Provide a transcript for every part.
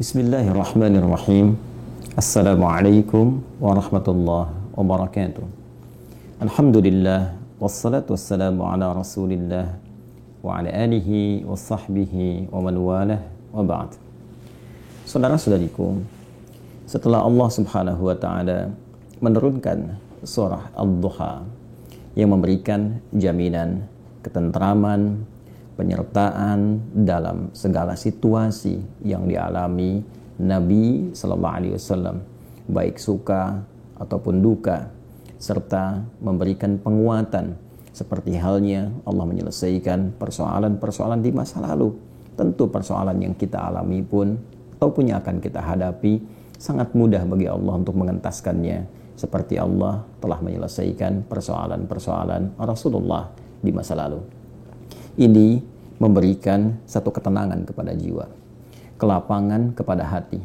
Bismillahirrahmanirrahim. Assalamualaikum warahmatullahi wabarakatuh. Alhamdulillah wassalatu wassalamu ala Rasulillah wa ala alihi wa sahbihi wa man walah wa ba'd. Saudara-saudariku, setelah Allah Subhanahu wa taala menurunkan surah Ad-Duha yang memberikan jaminan ketentraman, penyertaan dalam segala situasi yang dialami Nabi Sallallahu Alaihi Wasallam, baik suka ataupun duka, serta memberikan penguatan seperti halnya Allah menyelesaikan persoalan-persoalan di masa lalu. Tentu persoalan yang kita alami pun ataupun yang akan kita hadapi sangat mudah bagi Allah untuk mengentaskannya seperti Allah telah menyelesaikan persoalan-persoalan Rasulullah di masa lalu. Ini memberikan satu ketenangan kepada jiwa, kelapangan kepada hati,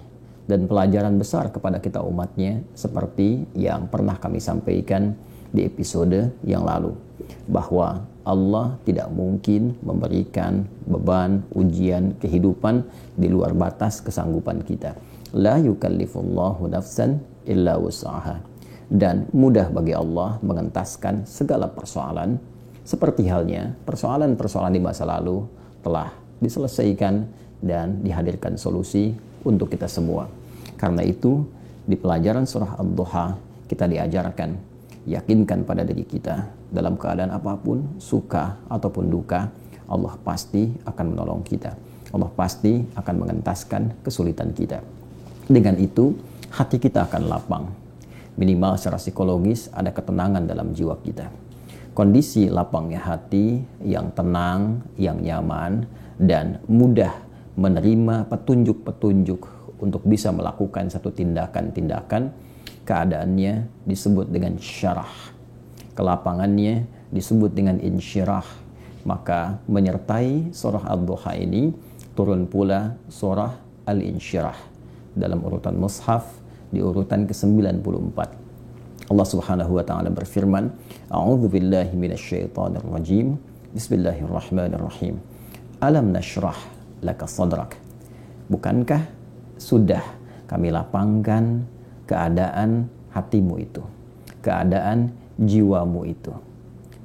dan pelajaran besar kepada kita umatnya seperti yang pernah kami sampaikan di episode yang lalu bahwa Allah tidak mungkin memberikan beban ujian kehidupan di luar batas kesanggupan kita. La yukallifullahu nafsan illa wus'aha. Dan mudah bagi Allah mengentaskan segala persoalan seperti halnya persoalan-persoalan di masa lalu telah diselesaikan dan dihadirkan solusi untuk kita semua. Karena itu, di pelajaran surah Ad-Duha kita diajarkan yakinkan pada diri kita dalam keadaan apa pun, suka ataupun duka, Allah pasti akan menolong kita. Allah pasti akan mengentaskan kesulitan kita. Dengan itu, hati kita akan lapang. Minimal secara psikologis ada ketenangan dalam jiwa kita kondisi lapangnya hati yang tenang, yang nyaman, dan mudah menerima petunjuk-petunjuk untuk bisa melakukan satu tindakan-tindakan, keadaannya disebut dengan syarah. Kelapangannya disebut dengan insyirah. Maka menyertai surah Ad-Duha ini turun pula surah Al-Insyirah dalam urutan mushaf di urutan ke-94. Allah Subhanahu wa taala berfirman, "A'udzu billahi minasyaitonir rajim. Bismillahirrahmanirrahim. Alam nashrah laka sadrak." Bukankah sudah kami lapangkan keadaan hatimu itu, keadaan jiwamu itu.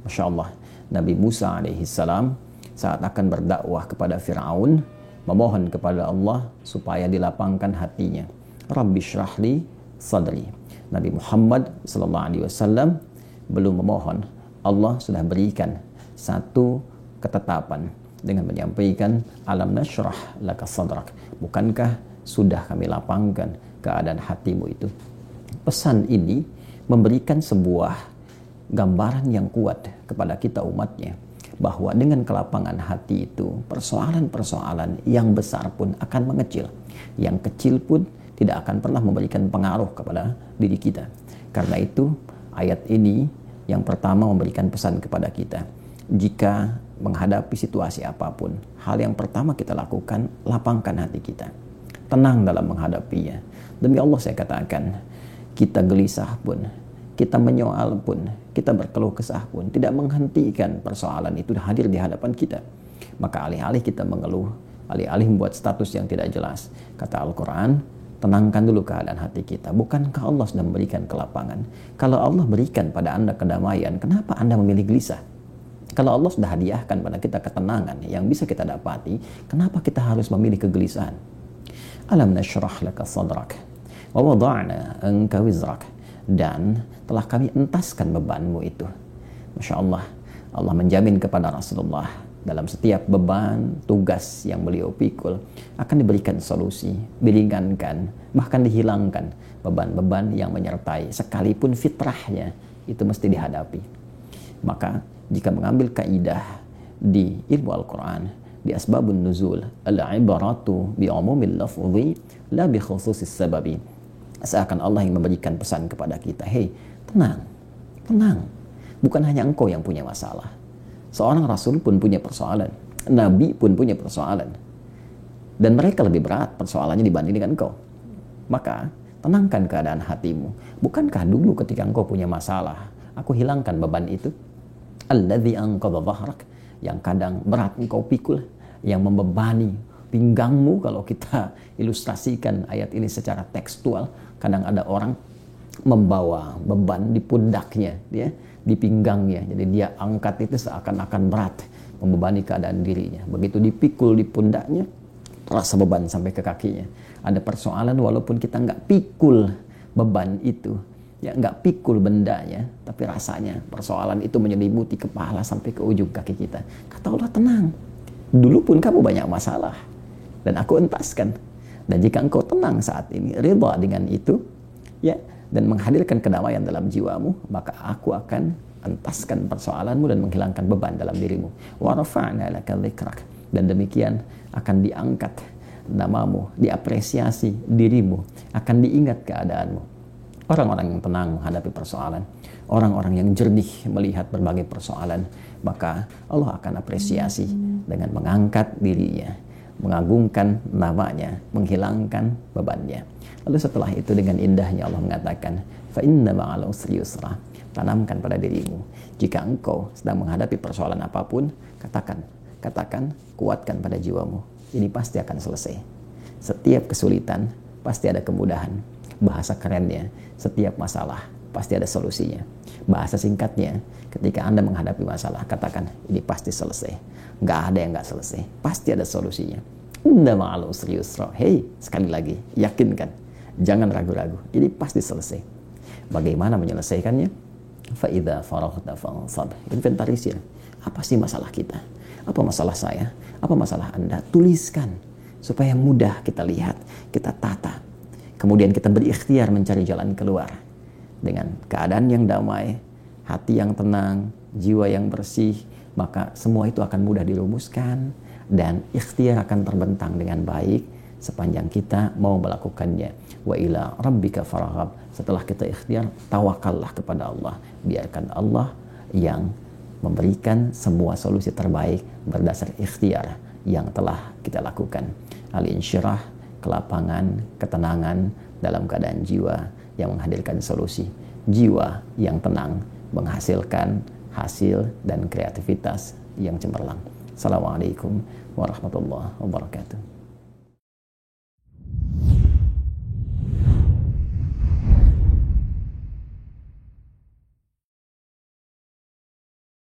Masya Allah, Nabi Musa alaihi salam saat akan berdakwah kepada Fir'aun, memohon kepada Allah supaya dilapangkan hatinya. Rabbi syrahli sadri Nabi Muhammad sallallahu alaihi wasallam belum memohon, Allah sudah berikan satu ketetapan dengan menyampaikan alam nasyrah laka sadrak. Bukankah sudah kami lapangkan keadaan hatimu itu? Pesan ini memberikan sebuah gambaran yang kuat kepada kita umatnya bahwa dengan kelapangan hati itu persoalan-persoalan yang besar pun akan mengecil. Yang kecil pun tidak akan pernah memberikan pengaruh kepada diri kita. Karena itu, ayat ini yang pertama memberikan pesan kepada kita. Jika menghadapi situasi apa pun, hal yang pertama kita lakukan, lapangkan hati kita. Tenang dalam menghadapinya. Demi Allah saya katakan, kita gelisah pun, kita menyoal pun, kita berkeluh kesah pun, tidak menghentikan persoalan itu hadir di hadapan kita. Maka alih-alih kita mengeluh, alih-alih membuat status yang tidak jelas. Kata Al-Quran, Tenangkan dulu keadaan hati kita. Bukankah Allah sudah memberikan kelapangan? Kalau Allah berikan pada Anda kedamaian, kenapa Anda memilih gelisah? Kalau Allah sudah hadiahkan pada kita ketenangan yang bisa kita dapati, kenapa kita harus memilih kegelisahan? Alam nashrah laka sadrak wa wada'na anka wizrak dan telah kami entaskan bebanmu itu. Masya Allah, Allah menjamin kepada Rasulullah dalam setiap beban, tugas yang beliau pikul akan diberikan solusi, diringankan, bahkan dihilangkan beban-beban yang menyertai sekalipun fitrahnya itu mesti dihadapi. Maka jika mengambil kaidah di ilmu Al-Quran, di asbabun nuzul, al-ibaratu bi umumil lafzi la bi khususis sababi. Seakan Allah yang memberikan pesan kepada kita, hei tenang, tenang. Bukan hanya engkau yang punya masalah Seorang rasul pun punya persoalan. Nabi pun punya persoalan. Dan mereka lebih berat persoalannya dibanding dengan engkau. Maka tenangkan keadaan hatimu. Bukankah dulu ketika engkau punya masalah, aku hilangkan beban itu? Alladhi anqadha dhahrak. Yang kadang berat engkau pikul. Yang membebani pinggangmu kalau kita ilustrasikan ayat ini secara tekstual kadang ada orang membawa beban di pundaknya ya di pinggangnya jadi dia angkat itu seakan-akan berat membebani keadaan dirinya. Begitu dipikul di pundaknya terasa beban sampai ke kakinya. Ada persoalan walaupun kita nggak pikul beban itu ya nggak pikul bendanya tapi rasanya persoalan itu menyelimuti kepala sampai ke ujung kaki kita. Kata Allah tenang dulu pun kamu banyak masalah dan aku entaskan. Dan jika engkau tenang saat ini ridha dengan itu ya dan menghadirkan kedamaian dalam jiwamu maka aku akan entaskan persoalanmu dan menghilangkan beban dalam dirimu. Wa dan demikian akan diangkat namamu diapresiasi dirimu akan diingat keadaanmu. Orang-orang yang tenang menghadapi persoalan, orang-orang yang jernih melihat berbagai persoalan, maka Allah akan apresiasi dengan mengangkat dirinya, mengagungkan namanya, menghilangkan bebannya. Lalu setelah itu dengan indahnya Allah mengatakan, fa inna ma'al usri. Tanamkan pada dirimu. Jika engkau sedang menghadapi persoalan apa pun, katakan, katakan, kuatkan pada jiwamu. Ini pasti akan selesai. Setiap kesulitan pasti ada kemudahan bahasa kerennya, setiap masalah pasti ada solusinya. Bahasa singkatnya, ketika Anda menghadapi masalah, katakan, ini pasti selesai. Nggak ada yang nggak selesai. Pasti ada solusinya. Inna ma'al usri yusra. Hei, sekali lagi, yakinkan. Jangan ragu-ragu. Ini pasti selesai. Bagaimana menyelesaikannya? Fa'idha faraghta fansab. Inventarisir. Apa sih masalah kita? Apa masalah saya? Apa masalah Anda? Tuliskan. Supaya mudah kita lihat, kita tata, Kemudian kita berikhtiar mencari jalan keluar dengan keadaan yang damai, hati yang tenang, jiwa yang bersih, maka semua itu akan mudah dirumuskan dan ikhtiar akan terbentang dengan baik sepanjang kita mau melakukannya. Wa ila rabbika farahab. Setelah kita ikhtiar, tawakallah kepada Allah. Biarkan Allah yang memberikan semua solusi terbaik berdasar ikhtiar yang telah kita lakukan. Al-insyirah kelapangan, ketenangan dalam keadaan jiwa yang menghadirkan solusi. Jiwa yang tenang menghasilkan hasil dan kreativitas yang cemerlang. Assalamualaikum warahmatullahi wabarakatuh.